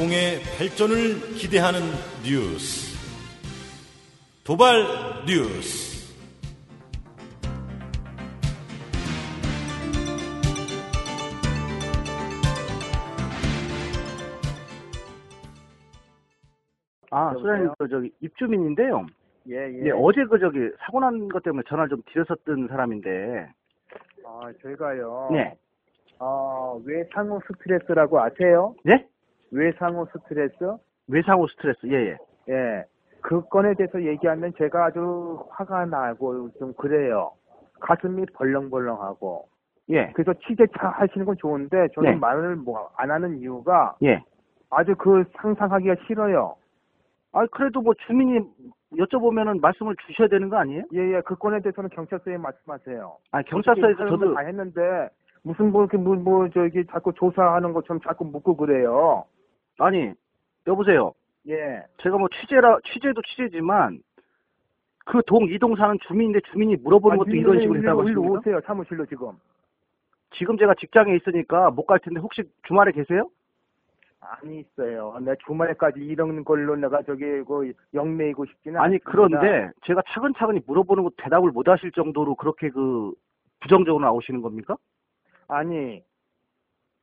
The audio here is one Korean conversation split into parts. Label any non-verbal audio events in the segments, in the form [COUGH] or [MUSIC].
도봉의 발전을 기대하는 뉴스. 도발 뉴스. 아? 소장님, 그, 저기, 입주민인데요. 예, 예. 예, 어제 그, 저기, 사고 난 것 때문에 전화를 좀 드렸었던 사람인데, 아, 저희가요. 네. 어, 외상후 스트레스라고 아세요? 네? 외상후 스트레스? 외상후 스트레스, 예, 예. 예. 그 건에 대해서 얘기하면 제가 아주 화가 나고 좀 그래요. 가슴이 벌렁벌렁하고. 예, 그래서 취재 잘 하시는 건 좋은데 저는 네. 말을 뭐 안 하는 이유가 예. 아주 그 상상하기가 싫어요. 아, 그래도 뭐 주민이 여쭤보면은 말씀을 주셔야 되는 거 아니에요? 예, 예. 그 건에 대해서는 경찰서에 말씀하세요. 아, 경찰서에서 저도, 다 했는데 무슨 뭐 이렇게 뭐, 뭐 저기 자꾸 조사하는 것처럼 자꾸 묻고 그래요. 아니, 여보세요. 예. 제가 뭐 취재라, 취재도 취재지만, 그 동, 이동 사는 주민인데 주민이 물어보는 것도 이런 식으로 했다고 일로 하십니까? 오세요 사무실로 지금. 지금 제가 직장에 있으니까 못 갈 텐데 혹시 주말에 계세요? 아니 있어요. 내가 주말에까지 이런 걸로 내가 저기 그 영매이고 싶지는 아니 않습니다. 그런데 제가 차근차근히 물어보는 것 대답을 못 하실 정도로 그렇게 그 부정적으로 나오시는 겁니까? 아니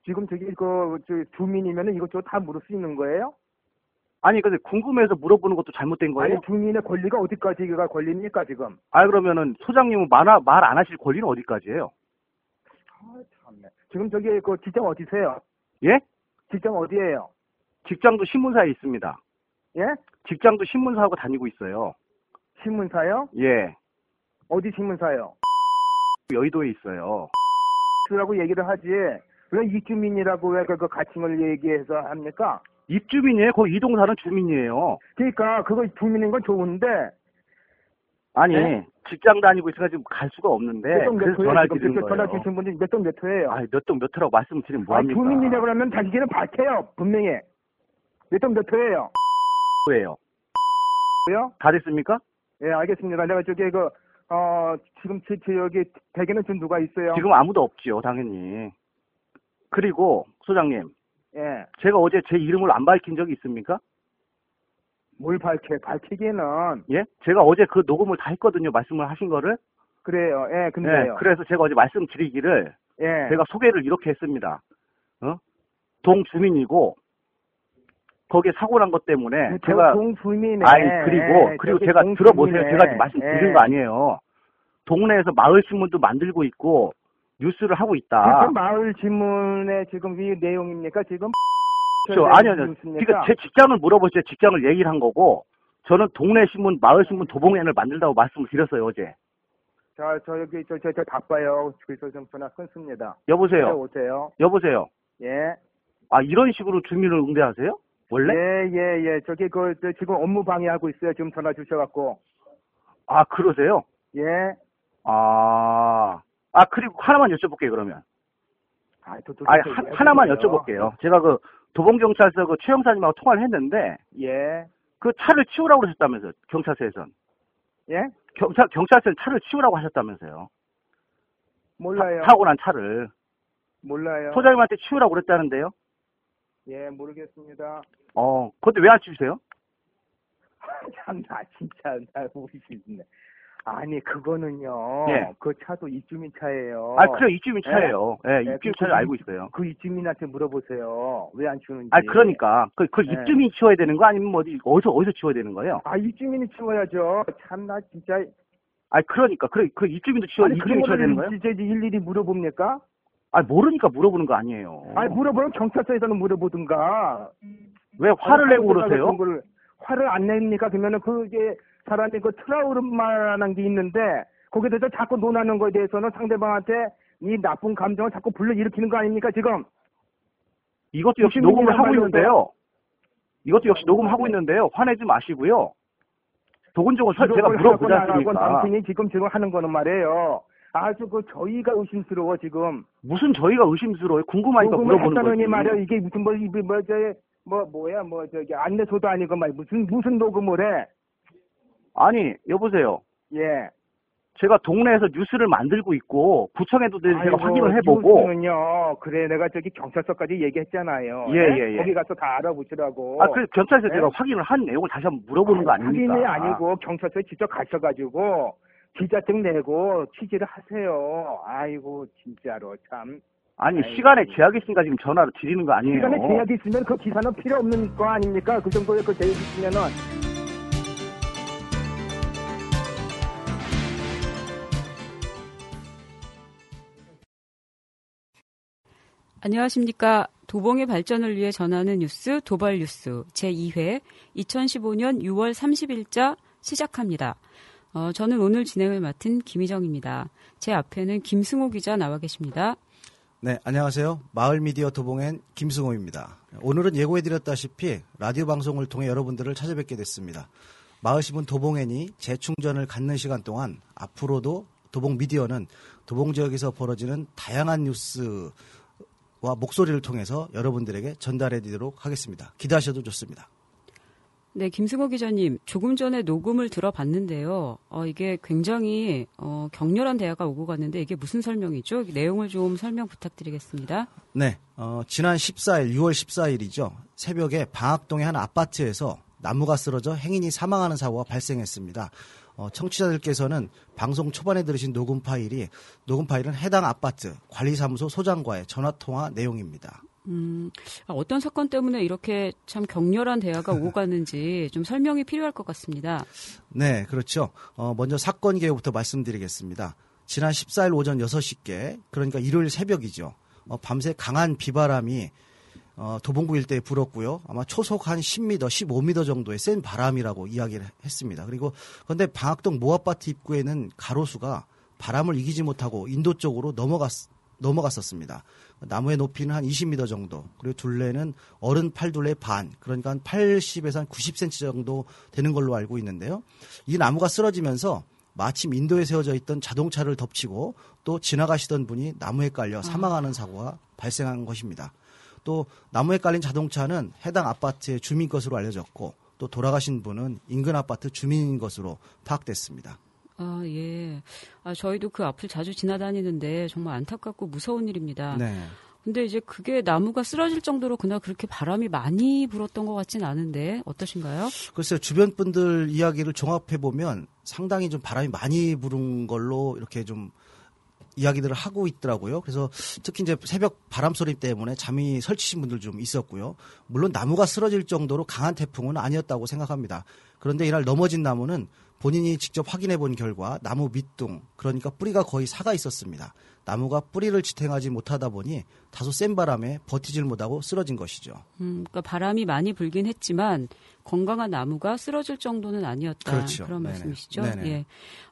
지금 저기 그 저, 주민이면은 이것저것 다 물을 수 있는 거예요? 아니 근데 궁금해서 물어보는 것도 잘못된 거예요? 아니 주민의 권리가 어디까지가 권리입니까 지금? 아 그러면은 소장님은 말안 하실 권리는 어디까지예요? 아 참네. 지금 저기 그 직장 어디세요? 예? 직장 어디예요? 직장도 신문사에 있습니다. 예? 직장도 신문사하고 다니고 있어요. 신문사요? 예. 어디 신문사요? 여의도에 있어요. 라고 얘기를 하지. 왜 이주민이라고 왜 그 가칭을 얘기해서 합니까? 입주민이에요. 거기 이동 사는 주민이에요. 그러니까 그거 주민인 건 좋은데 아니 네? 직장 다니고 있으니까 지금 갈 수가 없는데 몇동 그래서 몇 전화 호예요? 지금 전화. 주신 분이 몇동 몇 호예요? 아, 몇동 몇 호라고 말씀드리면 아, 뭐합니까? 주민이라 그러면 자기는 밝혀요 분명히 몇 동 몇 호예요? 예요. 왜요? 다 됐습니까? 예 알겠습니다. 내가 저기 그 어, 지금 제, 제 여기 대개는 좀 누가 있어요? 지금 아무도 없지요, 당연히. 그리고 소장님, 예. 제가 어제 제 이름을 안 밝힌 적이 있습니까? 뭘 밝혀? 밝히기는 예? 제가 어제 그 녹음을 다 했거든요, 말씀을 하신 거를. 그래요. 예, 네, 근데요. 그래서 제가 어제 말씀드리기를 예. 제가 소개를 이렇게 했습니다. 어? 동 주민이고 거기에 사고 난 것 때문에 그저 제가 동주민에 아니 그리고 예, 그리고 제가 동주민에, 들어보세요. 제가 말씀드린 예. 거 아니에요. 동네에서 마을 신문도 만들고 있고 뉴스를 하고 있다. 그 마을 신문에 지금 이 내용입니까? 지금 [LAUGHS] 그렇죠. 아니요, 아니요. 그러니까 제 직장을 물어보세요. 직장을 얘기를 한 거고 저는 동네 신문, 마을 신문 도봉엔을 만들다고 말씀을 드렸어요 어제. 자, 저 여기 저 저 저 바빠요. 그래서 좀 전화 끊습니다. 여보세요. 오세요. 여보세요. 예. 아 이런 식으로 주민을 응대하세요? 원래? 예, 예, 예. 저기 그 저, 지금 업무 방해하고 있어요. 지금 전화 주셔갖고. 아 그러세요? 예. 아, 아 그리고 하나만 여쭤볼게요 그러면. 아, 또, 또, 아 또, 왜 하나만? 여쭤볼게요. 제가 그 도봉경찰서 그 최 형사님하고 통화를 했는데 예. 그 차를 치우라고 그러셨다면서요 경찰서에선. 예? 경찰 경찰서는 차를 치우라고 하셨다면서요. 몰라요. 사, 고난 차를 몰라요. 소장님한테 치우라고 그랬다는데요. 예, 모르겠습니다. 어, 근데 왜 안 치우세요? [LAUGHS] 참, 나 진짜, 나 우리시네. 아니, 그거는요. 예. 그 차도 입주민 차예요. 아, 그래 입주민 차예요. 예, 예, 입주민 그- 차를 그 알고 입- 있어요. 그 입주민한테 물어보세요. 왜 안 치우는지. 아, 그러니까 그, 그 예. 입주민이 치워야 되는 거 아니면 뭐 어디 어디서 어디서 치워야 되는 거예요? 아, 입주민이 치워야죠. 참, 나 진짜. 아, 그러니까 그래 그 입주민도 치워 아니, 입주민 치워야 되는 거예요? 진짜 일일이 물어봅니까? 아, 모르니까 물어보는 거 아니에요. 아니, 물어보면 경찰서에서는 물어보든가. 왜 화를 내고 그러세요? 화를 안 냅니까? 그러면은 그게 사람이 그 트라우마라는 게 있는데 거기에 대해서 자꾸 논하는 거에 대해서는 상대방한테 이 나쁜 감정을 자꾸 불러일으키는 거 아닙니까 지금? 이것도 역시 녹음을 하고 있는데요. 이것도 역시 녹음하고 있는데요. 화내지 마시고요. 도군적으로 설- 제가 물어보지 않습니까? 당신이 지금 지금 하는 거는 말이에요. 아주 그 저희가 의심스러워 지금. 무슨 저희가 의심스러워요? 궁금하니까 물어보는 거지. 말이야 이게 무슨 뭐 이게 뭐저 뭐 뭐야 뭐 저기 안내소도 아니고 말 무슨 무슨 녹음을 해? 아니, 여보세요. 예. 제가 동네에서 뉴스를 만들고 있고 구청에도 제가 아이고, 확인을 해보고 뉴스는요. 그래 내가 저기 경찰서까지 얘기했잖아요. 예, 네? 예, 예. 거기 가서 다 알아보시라고. 아, 그래서 경찰서 네? 제가 확인을 한 내용을 다시 한번 물어보는 거 아닙니까? 확인이 아니고 경찰서에 직접 가셔가지고 기자증 내고 취재를 하세요. 아이고 진짜로 참. 아니 아이고. 시간에 제약이 있으니까 지금 전화로 드리는 거 아니에요? 시간에 제약이 있으면 그 기사는 필요 없는 거 아닙니까? 그 정도의 그 제약이 있으면은 안녕하십니까. 도봉의 발전을 위해 전하는 뉴스 도발 뉴스 제2회 2015년 6월 30일자 시작합니다. 어, 저는 오늘 진행을 맡은 김희정입니다. 제 앞에는 김승호 기자 나와 계십니다. 네, 안녕하세요. 마을 미디어 도봉엔 김승호입니다. 오늘은 예고해드렸다시피 라디오 방송을 통해 여러분들을 찾아뵙게 됐습니다. 마을신문 도봉엔이 재충전을 갖는 시간 동안 앞으로도 도봉 미디어는 도봉 지역에서 벌어지는 다양한 뉴스 와 목소리를 통해서 여러분들에게 전달해 드리도록 하겠습니다. 기대하셔도 좋습니다. 네, 김승호 기자님, 조금 전에 녹음을 들어봤는데요. 어, 이게 굉장히 어, 격렬한 대화가 오고 갔는데 이게 무슨 설명이죠? 내용을 좀 설명 부탁드리겠습니다. 네, 어, 지난 14일, 6월 14일이죠. 새벽에 방학동의 한 아파트에서 나무가 쓰러져 행인이 사망하는 사고가 발생했습니다. 어, 청취자들께서는 방송 초반에 들으신 녹음 파일이 녹음 파일은 해당 아파트 관리사무소 소장과의 전화 통화 내용입니다. 음, 아, 어떤 사건 때문에 이렇게 참 격렬한 대화가 오고 가는지 좀 설명이 필요할 것 같습니다. 네, 그렇죠. 어, 먼저 사건 개요부터 말씀드리겠습니다. 지난 14일 오전 6시께, 그러니까 일요일 새벽이죠. 어, 밤새 강한 비바람이 어, 도봉구 일대에 불었고요. 아마 초속 한 10m, 15m 정도의 센 바람이라고 이야기를 했습니다. 그리고 그런데 방학동 모아파트 입구에는 가로수가 바람을 이기지 못하고 인도 쪽으로 넘어갔, 넘어갔었습니다. 나무의 높이는 한 20m 정도, 그리고 둘레는 어른 팔둘레 반, 그러니까 한 80에서 한 90cm 정도 되는 걸로 알고 있는데요. 이 나무가 쓰러지면서 마침 인도에 세워져 있던 자동차를 덮치고 또 지나가시던 분이 나무에 깔려 사망하는 사고가 발생한 것입니다. 또 나무에 깔린 자동차는 해당 아파트의 주민 것으로 알려졌고 또 돌아가신 분은 인근 아파트 주민인 것으로 파악됐습니다. 아, 예. 아, 저희도 그 앞을 자주 지나다니는데 정말 안타깝고 무서운 일입니다. 네. 근데 이제 그게 나무가 쓰러질 정도로 그날 그렇게 바람이 많이 불었던 것 같진 않은데 어떠신가요? 글쎄요, 주변 분들 이야기를 종합해 보면 상당히 좀 바람이 많이 부른 걸로 이렇게 좀 이야기들을 하고 있더라고요. 그래서 특히 이제 새벽 바람 소리 때문에 잠이 설치신 분들 좀 있었고요. 물론 나무가 쓰러질 정도로 강한 태풍은 아니었다고 생각합니다. 그런데 이날 넘어진 나무는 본인이 직접 확인해 본 결과 나무 밑둥, 그러니까 뿌리가 거의 사가 있었습니다. 나무가 뿌리를 지탱하지 못하다 보니 다소 센 바람에 버티질 못하고 쓰러진 것이죠. 음, 그러니까 바람이 많이 불긴 했지만 건강한 나무가 쓰러질 정도는 아니었다. 그렇죠. 런 네네. 말씀이시죠? 네네. 예.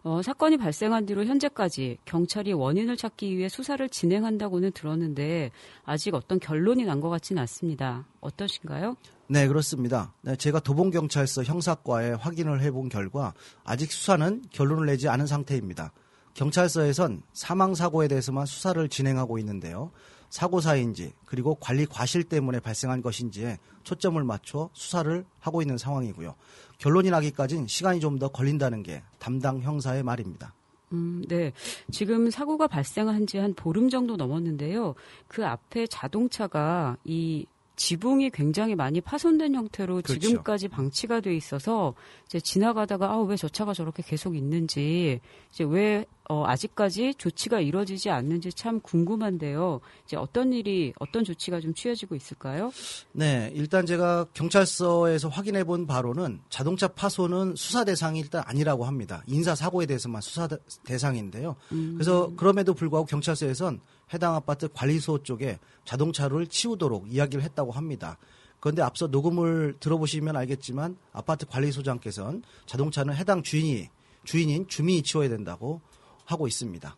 어, 사건이 발생한 뒤로 현재까지 경찰이 원인을 찾기 위해 수사를 진행한다고는 들었는데 아직 어떤 결론이 난 것 같지는 않습니다. 어떠신가요? 네, 그렇습니다. 네, 제가 도봉경찰서 형사과에 확인을 해본 결과 아직 수사는 결론을 내지 않은 상태입니다. 경찰서에선 사망 사고에 대해서만 수사를 진행하고 있는데요. 사고사인지 그리고 관리 과실 때문에 발생한 것인지에 초점을 맞춰 수사를 하고 있는 상황이고요. 결론이 나기까지는 시간이 좀 더 걸린다는 게 담당 형사의 말입니다. 음, 네. 지금 사고가 발생한 지 한 보름 정도 넘었는데요. 그 앞에 자동차가 이 지붕이 굉장히 많이 파손된 형태로 그렇죠. 지금까지 방치가 돼 있어서 이제 지나가다가 아 왜 저 차가 저렇게 계속 있는지 이제 왜 어, 아직까지 조치가 이루어지지 않는지 참 궁금한데요. 이제 어떤 일이 어떤 조치가 좀 취해지고 있을까요? 네, 일단 제가 경찰서에서 확인해 본 바로는 자동차 파손은 수사 대상이 일단 아니라고 합니다. 인사 사고에 대해서만 수사 대- 대상인데요. 그래서 그럼에도 불구하고 경찰서에선 해당 아파트 관리소 쪽에 자동차를 치우도록 이야기를 했다고 합니다. 그런데 앞서 녹음을 들어보시면 알겠지만 아파트 관리소장께서는 자동차는 해당 주인이 주인인 주민이 치워야 된다고 하고 있습니다.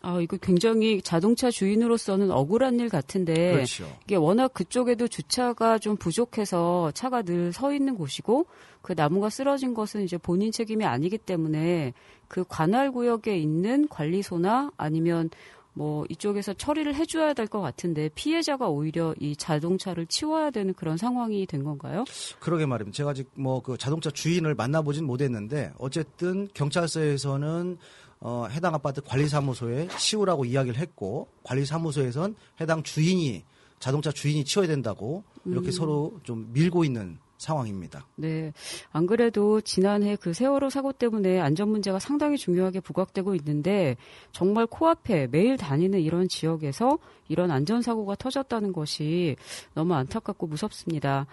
아, 이거 굉장히 자동차 주인으로서는 억울한 일 같은데 그렇죠. 이게 워낙 그쪽에도 주차가 좀 부족해서 차가 늘 서 있는 곳이고 그 나무가 쓰러진 것은 이제 본인 책임이 아니기 때문에 그 관할 구역에 있는 관리소나 아니면 뭐 이쪽에서 처리를 해줘야 될 것 같은데 피해자가 오히려 이 자동차를 치워야 되는 그런 상황이 된 건가요? 그러게 말입니다. 제가 아직 뭐 그 자동차 주인을 만나보진 못했는데 어쨌든 경찰서에서는 어, 해당 아파트 관리사무소에 치우라고 이야기를 했고 관리사무소에선 해당 주인이 자동차 주인이 치워야 된다고 이렇게 서로 좀 밀고 있는 상황입니다. 네. 안 그래도 지난해 그 세월호 사고 때문에 안전 문제가 상당히 중요하게 부각되고 있는데 정말 코앞에 매일 다니는 이런 지역에서 이런 안전 사고가 터졌다는 것이 너무 안타깝고 무섭습니다.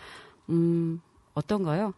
음, 어떤가요?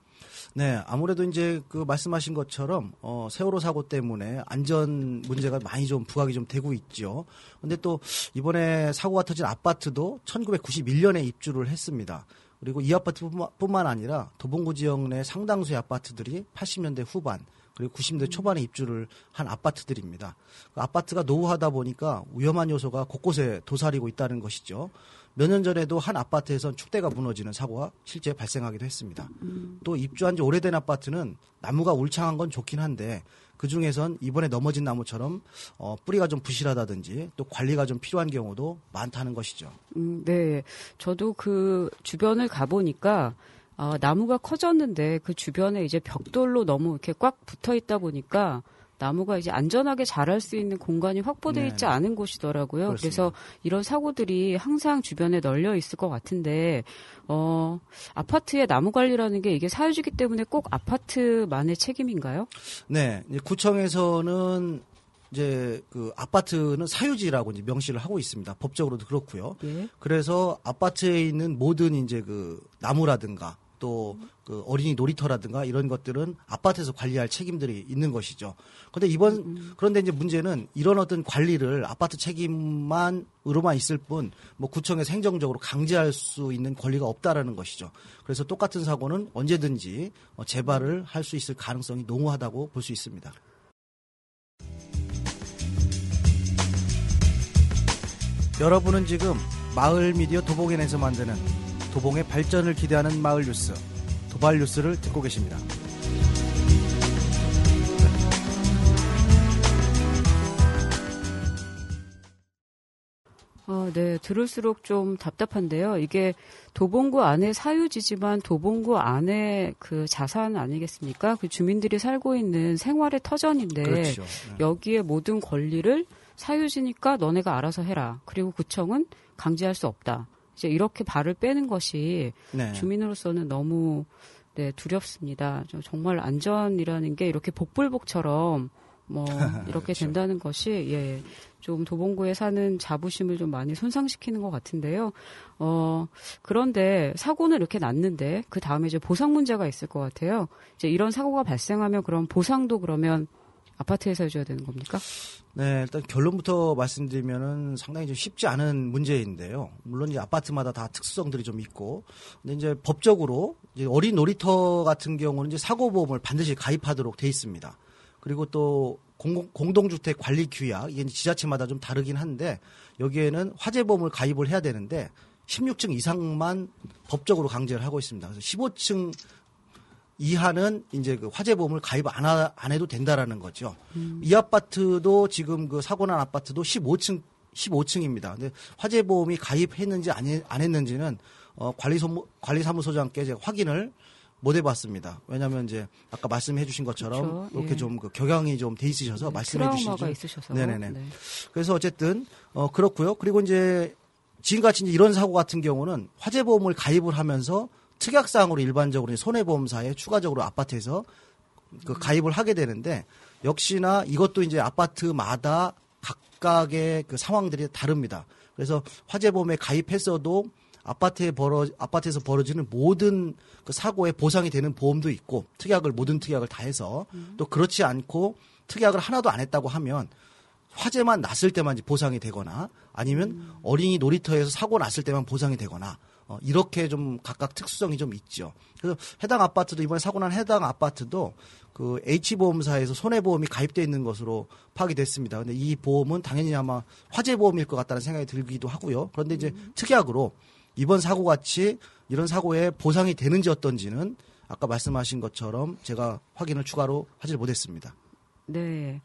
네, 아무래도 이제 그 말씀하신 것처럼 어, 세월호 사고 때문에 안전 문제가 많이 좀 부각이 좀 되고 있죠. 근데 또 이번에 사고가 터진 아파트도 1991년에 입주를 했습니다. 그리고 이 아파트뿐만 아니라 도봉구 지역 내 상당수의 아파트들이 80년대 후반 그리고 90년대 초반에 입주를 한 아파트들입니다. 그 아파트가 노후하다 보니까 위험한 요소가 곳곳에 도사리고 있다는 것이죠. 몇 년 전에도 한 아파트에선 축대가 무너지는 사고가 실제 발생하기도 했습니다. 또 입주한 지 오래된 아파트는 나무가 울창한 건 좋긴 한데 그 중에선 이번에 넘어진 나무처럼 어, 뿌리가 좀 부실하다든지 또 관리가 좀 필요한 경우도 많다는 것이죠. 음, 네. 저도 그 주변을 가보니까 어, 나무가 커졌는데 그 주변에 이제 벽돌로 너무 이렇게 꽉 붙어 있다 보니까 나무가 이제 안전하게 자랄 수 있는 공간이 확보되어 네. 있지 않은 곳이더라고요. 그렇습니다. 그래서 이런 사고들이 항상 주변에 널려 있을 것 같은데, 어, 아파트의 나무 관리라는 게 이게 사유지기 때문에 꼭 아파트만의 책임인가요? 네, 구청에서는 이제 그 아파트는 사유지라고 이제 명시를 하고 있습니다. 법적으로도 그렇고요. 예. 그래서 아파트에 있는 모든 이제 그 나무라든가 또 그 어린이 놀이터라든가 이런 것들은 아파트에서 관리할 책임들이 있는 것이죠. 근데 이번 그런데 이제 문제는 이런 어떤 관리를 아파트 책임만으로만 있을 뿐 뭐 구청에서 행정적으로 강제할 수 있는 권리가 없다라는 것이죠. 그래서 똑같은 사고는 언제든지 어, 재발을 할 수 있을 가능성이 농후하다고 볼 수 있습니다. 여러분은 지금 마을 미디어 도봉엔에서 만드는 도봉의 발전을 기대하는 마을 뉴스 도발 뉴스를 듣고 계십니다. 아, 네. 들을수록 좀 답답한데요. 이게 도봉구 안에 사유지지만 도봉구 안에 그 자산 아니겠습니까? 그 주민들이 살고 있는 생활의 터전인데 그렇죠. 네. 여기에 모든 권리를 사유지니까 너네가 알아서 해라. 그리고 구청은 강제할 수 없다. 이제 이렇게 발을 빼는 것이 네. 주민으로서는 너무 네, 두렵습니다. 저 정말 안전이라는 게 이렇게 복불복처럼 뭐 [LAUGHS] 이렇게 그렇죠. 된다는 것이 예. 좀 도봉구에 사는 자부심을 좀 많이 손상시키는 것 같은데요. 어, 그런데 사고는 이렇게 났는데 그 다음에 이제 보상 문제가 있을 것 같아요. 이제 이런 사고가 발생하면 그럼 보상도 그러면 아파트에서 해줘야 되는 겁니까? 네, 일단 결론부터 말씀드리면은 상당히 좀 쉽지 않은 문제인데요. 물론 이제 아파트마다 다 특수성들이 좀 있고, 근데 이제 법적으로 이제 어린 놀이터 같은 경우는 이제 사고보험을 반드시 가입하도록 돼 있습니다. 그리고 또 공공, 공동주택 관리 규약, 이게 지자체마다 좀 다르긴 한데, 여기에는 화재보험을 가입을 해야 되는데, 16층 이상만 법적으로 강제를 하고 있습니다. 그래서 15층 이하는 이제 그 화재보험을 가입 안, 하- 안 해도 된다라는 거죠. 이 아파트도 지금 그 사고 난 아파트도 15층 15층입니다. 근데 화재보험이 가입했는지 안, 해- 안 했는지는 어, 관리소 관리사무소장께 제가 확인을 못 해봤습니다. 왜냐하면 이제 아까 말씀해주신 것처럼 그렇죠. 이렇게 예. 좀그 격양이 좀 돼 있으셔서 말씀해주시죠. 트라우마가 있으셔서. 네네네. 네. 그래서 어쨌든 어 그렇고요. 그리고 이제 지금같이 이제 이런 사고 같은 경우는 화재보험을 가입을 하면서 특약사항으로 일반적으로 손해보험사에 추가적으로 아파트에서 그 가입을 하게 되는데 역시나 이것도 이제 아파트마다 각각의 그 상황들이 다릅니다. 그래서 화재보험에 가입했어도 아파트에 벌어 아파트에서 벌어지는 모든 그 사고에 보상이 되는 보험도 있고 특약을 모든 특약을 다 해서 또 그렇지 않고 특약을 하나도 안 했다고 하면 화재만 났을 때만 보상이 되거나 아니면 어린이 놀이터에서 사고 났을 때만 보상이 되거나 어, 이렇게 좀 각각 특수성이 좀 있죠. 그래서 해당 아파트도 이번에 사고 난 해당 아파트도 그 H보험사에서 손해보험이 가입돼 있는 것으로 파악이 됐습니다. 근데 이 보험은 당연히 아마 화재보험일 것 같다는 생각이 들기도 하고요. 그런데 이제 특약으로 이번 사고 같이 이런 사고에 보상이 되는지 어떤지는 아까 말씀하신 것처럼 제가 확인을 추가로 하질 못했습니다. 네.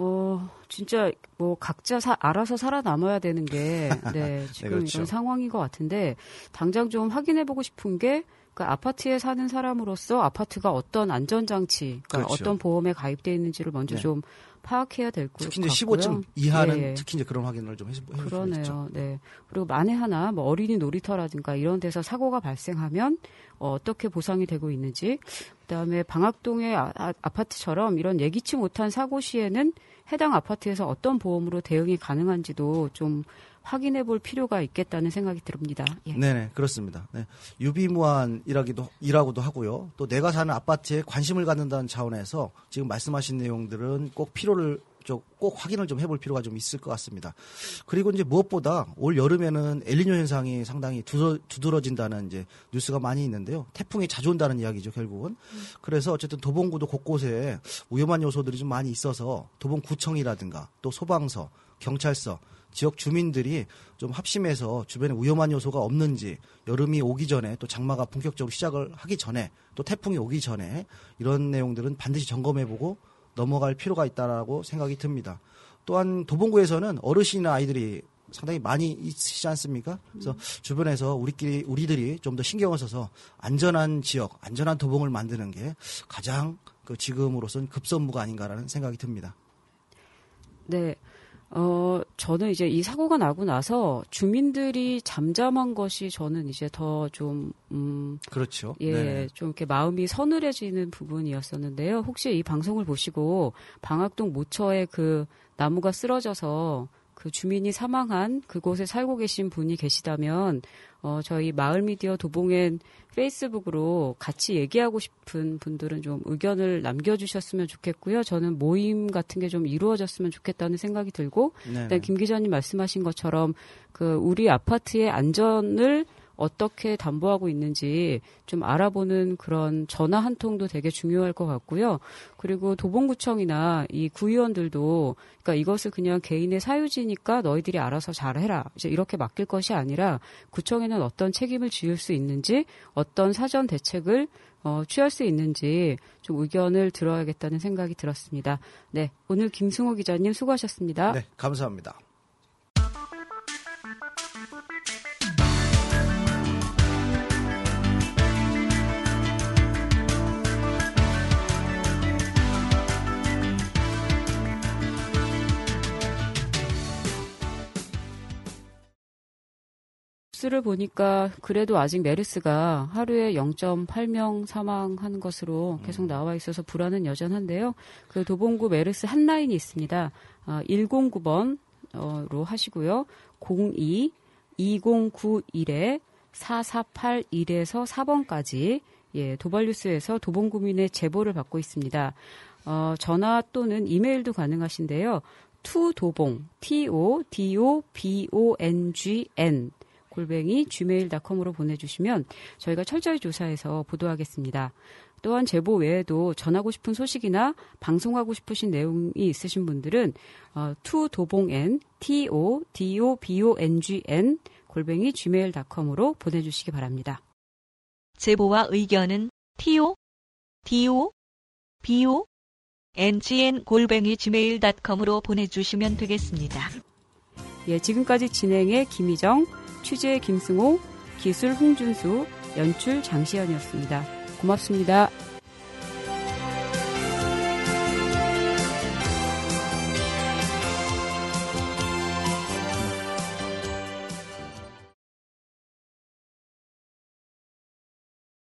어, 진짜 뭐 각자 사- 알아서 살아남아야 되는 게 네, [LAUGHS] 지금 그렇죠. 이런 상황인 것 같은데 당장 좀 확인해 보고 싶은 게 그 아파트에 사는 사람으로서 아파트가 어떤 안전장치, 그러니까 그렇죠. 어떤 보험에 가입되어 있는지를 먼저 네. 좀 파악해야 될것 특히. 이제 15층 이하는 예. 특히 이제 그런 확인을 좀 해주, 해주겠죠. 그러네요. 네. 그리고 만에 하나 뭐 어린이 놀이터라든가 이런 데서 사고가 발생하면 어, 어떻게 보상이 되고 있는지, 그다음에 방학동의 아, 파트처럼 이런 예기치 못한 사고 시에는 해당 아파트에서 어떤 보험으로 대응이 가능한지도 좀 확인해 볼 필요가 있겠다는 생각이 듭니다. 예. 네네 그렇습니다. 네. 유비무환이라기도 이라고도 하고요. 또 내가 사는 아파트에 관심을 갖는다는 차원에서 지금 말씀하신 내용들은 꼭 필요를 좀꼭 확인을 좀 해볼 필요가 좀 있을 것 같습니다. 그리고 이제 무엇보다 올 여름에는 엘리뇨 현상이 상당히 두드러, 두드러진다는 이제 뉴스가 많이 있는데요. 태풍이 자주 온다는 이야기죠 결국은. 그래서 어쨌든 도봉구도 곳곳에 위험한 요소들이 좀 많이 있어서 도봉구청이라든가 또 소방서, 경찰서 지역 주민들이 좀 합심해서 주변에 위험한 요소가 없는지 여름이 오기 전에 또 장마가 본격적으로 시작을 하기 전에 또 태풍이 오기 전에 이런 내용들은 반드시 점검해보고 넘어갈 필요가 있다라고 생각이 듭니다. 또한 도봉구에서는 어르신이나 아이들이 상당히 많이 있으시지 않습니까? 그래서 주변에서 우리끼리 우리들이 좀 더 신경을 써서 안전한 지역, 안전한 도봉을 만드는 게 가장 그 지금으로선 급선무가 아닌가라는 생각이 듭니다. 네. 어, 저는 이제 이 사고가 나고 나서 주민들이 잠잠한 것이 저는 이제 더 좀, 음, 그렇죠. 예, 네네. 좀 이렇게 마음이 서늘해지는 부분이었었는데요. 혹시 이 방송을 보시고 방학동 모처에 그 나무가 쓰러져서 그 주민이 사망한 그곳에 살고 계신 분이 계시다면 어, 저희 마을 미디어 도봉엔 페이스북으로 같이 얘기하고 싶은 분들은 좀 의견을 남겨주셨으면 좋겠고요. 저는 모임 같은 게 좀 이루어졌으면 좋겠다는 생각이 들고, 네네. 일단 김 기자님 말씀하신 것처럼 그 우리 아파트의 안전을 어떻게 담보하고 있는지 좀 알아보는 그런 전화 한 통도 되게 중요할 것 같고요. 그리고 도봉구청이나 이 구의원들도 그러니까 이것을 그냥 개인의 사유지니까 너희들이 알아서 잘해라. 이제 이렇게 맡길 것이 아니라 구청에는 어떤 책임을 지을 수 있는지 어떤 사전 대책을 어, 취할 수 있는지 좀 의견을 들어야겠다는 생각이 들었습니다. 네, 오늘 김승호 기자님 수고하셨습니다. 네, 감사합니다. 뉴스를 보니까 그래도 아직 메르스가 하루에 0.8명 사망하는 것으로 계속 나와 있어서 불안은 여전한데요. 그 도봉구 메르스 한 라인이 있습니다. 아, 109번으로 하시고요. 02 2091에 4481에서 4번까지 예, 도발뉴스에서 도봉구민의 제보를 받고 있습니다. 어, 전화 또는 이메일도 가능하신데요. 투도봉, t-o-d-o-b-o-n-g-n 골뱅이 gmail.com으로 보내주시면 저희가 철저히 조사해서 보도하겠습니다. 또한 제보 외에도 전하고 싶은 소식이나 방송하고 싶으신 내용이 있으신 분들은 어, 투도봉n, t-o-d-o-b-o-n-g-n 골뱅이 gmail.com으로 보내주시기 바랍니다. 제보와 의견은 to, do, bo, ngn 골뱅이 gmail.com으로 보내주시면 되겠습니다. 예, 지금까지 진행의 김희정, 취재 김승호, 기술 홍준수, 연출 장시연이었습니다. 고맙습니다.